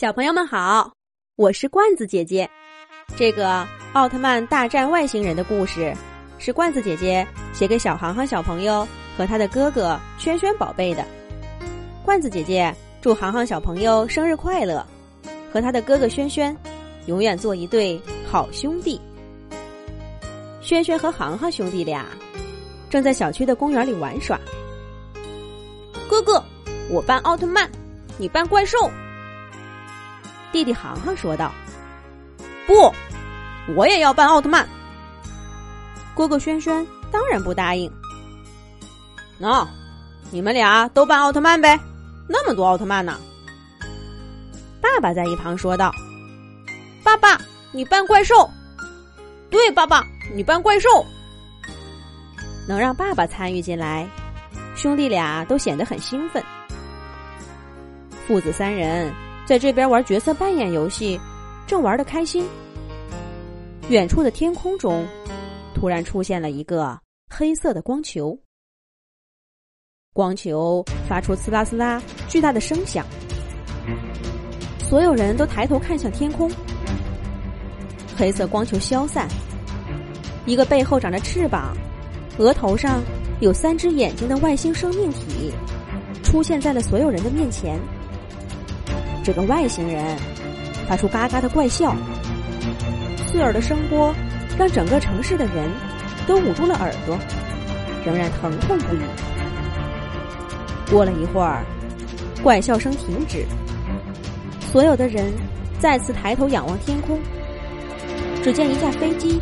小朋友们好，我是罐子姐姐。这个奥特曼大战外星人的故事，是罐子姐姐写给小航航小朋友和他的哥哥轩轩宝贝的。罐子姐姐祝航航小朋友生日快乐，和他的哥哥轩轩永远做一对好兄弟。轩轩和航航兄弟俩正在小区的公园里玩耍。哥哥，我扮奥特曼，你扮怪兽。弟弟航航说道：“不，我也要扮奥特曼。”哥哥轩轩当然不答应。喏，你们俩都扮奥特曼呗，那么多奥特曼呢。爸爸在一旁说道：“爸爸，你扮怪兽。”对，爸爸，你扮怪兽。能让爸爸参与进来，兄弟俩都显得很兴奋。父子三人。在这边玩角色扮演游戏，正玩的开心。远处的天空中，突然出现了一个黑色的光球。光球发出呲啦呲啦巨大的声响，所有人都抬头看向天空。黑色光球消散，一个背后长着翅膀、额头上有三只眼睛的外星生命体出现在了所有人的面前。这个外星人发出嘎嘎的怪笑，刺耳的声波让整个城市的人都捂住了耳朵，仍然疼痛不已。过了一会儿，怪笑声停止，所有的人再次抬头仰望天空，只见一架飞机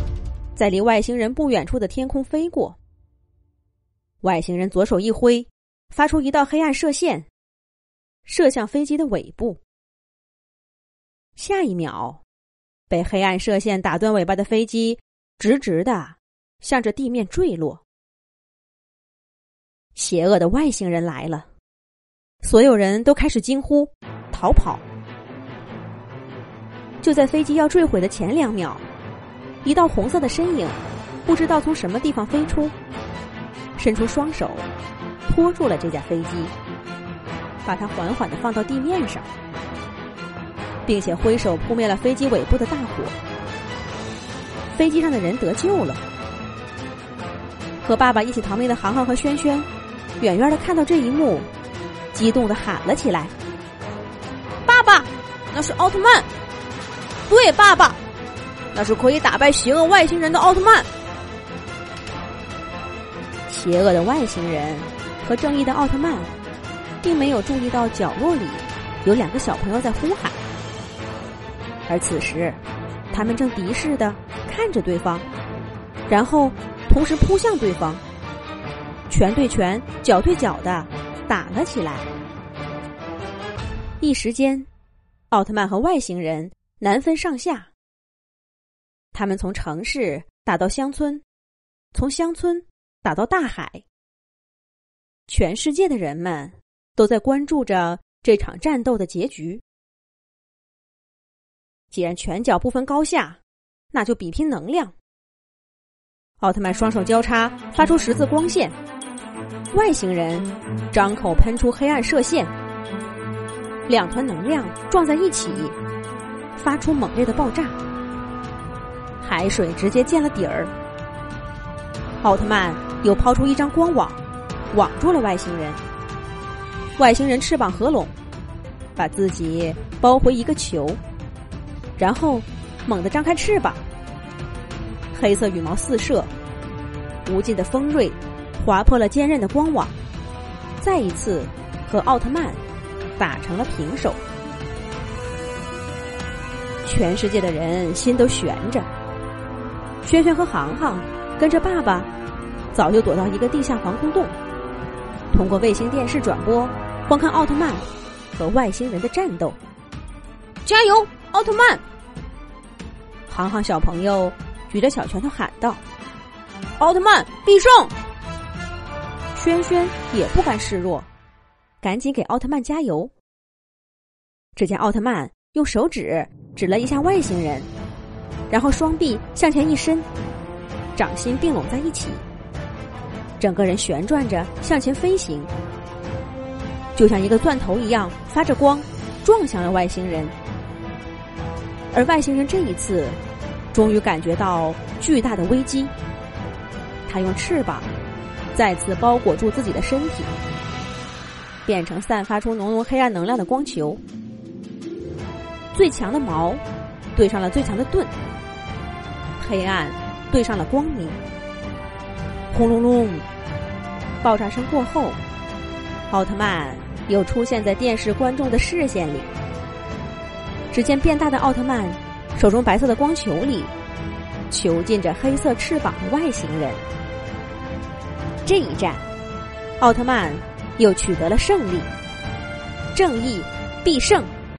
在离外星人不远处的天空飞过。外星人左手一挥，发出一道黑暗射线，射向飞机的尾部。下一秒，被黑暗射线打断尾巴的飞机，直直的向着地面坠落。邪恶的外星人来了，所有人都开始惊呼、逃跑。就在飞机要坠毁的前两秒，一道红色的身影不知道从什么地方飞出，伸出双手托住了这架飞机，把它缓缓的放到地面上。并且挥手扑灭了飞机尾部的大火，飞机上的人得救了。和爸爸一起逃命的航航和轩轩，远远的看到这一幕，激动的喊了起来：“爸爸，那是奥特曼！对，爸爸，那是可以打败邪恶外星人的奥特曼！”邪恶的外星人和正义的奥特曼，并没有注意到角落里有两个小朋友在呼喊。而此时，他们正敌视的看着对方，然后同时扑向对方，拳对拳、脚对脚的打了起来。一时间，奥特曼和外星人难分上下。他们从城市打到乡村，从乡村打到大海。全世界的人们都在关注着这场战斗的结局。既然拳脚不分高下，那就比拼能量。奥特曼双手交叉，发出十字光线；外星人张口喷出黑暗射线。两团能量撞在一起，发出猛烈的爆炸。海水直接见了底儿。奥特曼又抛出一张光网，网住了外星人。外星人翅膀合拢，把自己包回一个球。然后，猛地张开翅膀，黑色羽毛四射，无尽的锋锐划破了坚韧的光网，再一次和奥特曼打成了平手。全世界的人心都悬着。轩轩和航航跟着爸爸，早就躲到一个地下防空洞，通过卫星电视转播观看奥特曼和外星人的战斗。加油！奥特曼，航航小朋友举着小拳头喊道：“奥特曼必胜！”轩轩也不甘示弱，赶紧给奥特曼加油。只见奥特曼用手指指了一下外星人，然后双臂向前一伸，掌心并拢在一起，整个人旋转着向前飞行，就像一个钻头一样发着光，撞向了外星人。而外星人这一次，终于感觉到巨大的危机。他用翅膀再次包裹住自己的身体，变成散发出浓浓黑暗能量的光球。最强的矛对上了最强的盾，黑暗对上了光明。轰隆隆，爆炸声过后，奥特曼又出现在电视观众的视线里。只见变大的奥特曼手中白色的光球里，囚禁着黑色翅膀的外星人。这一战，奥特曼又取得了胜利，正义必胜。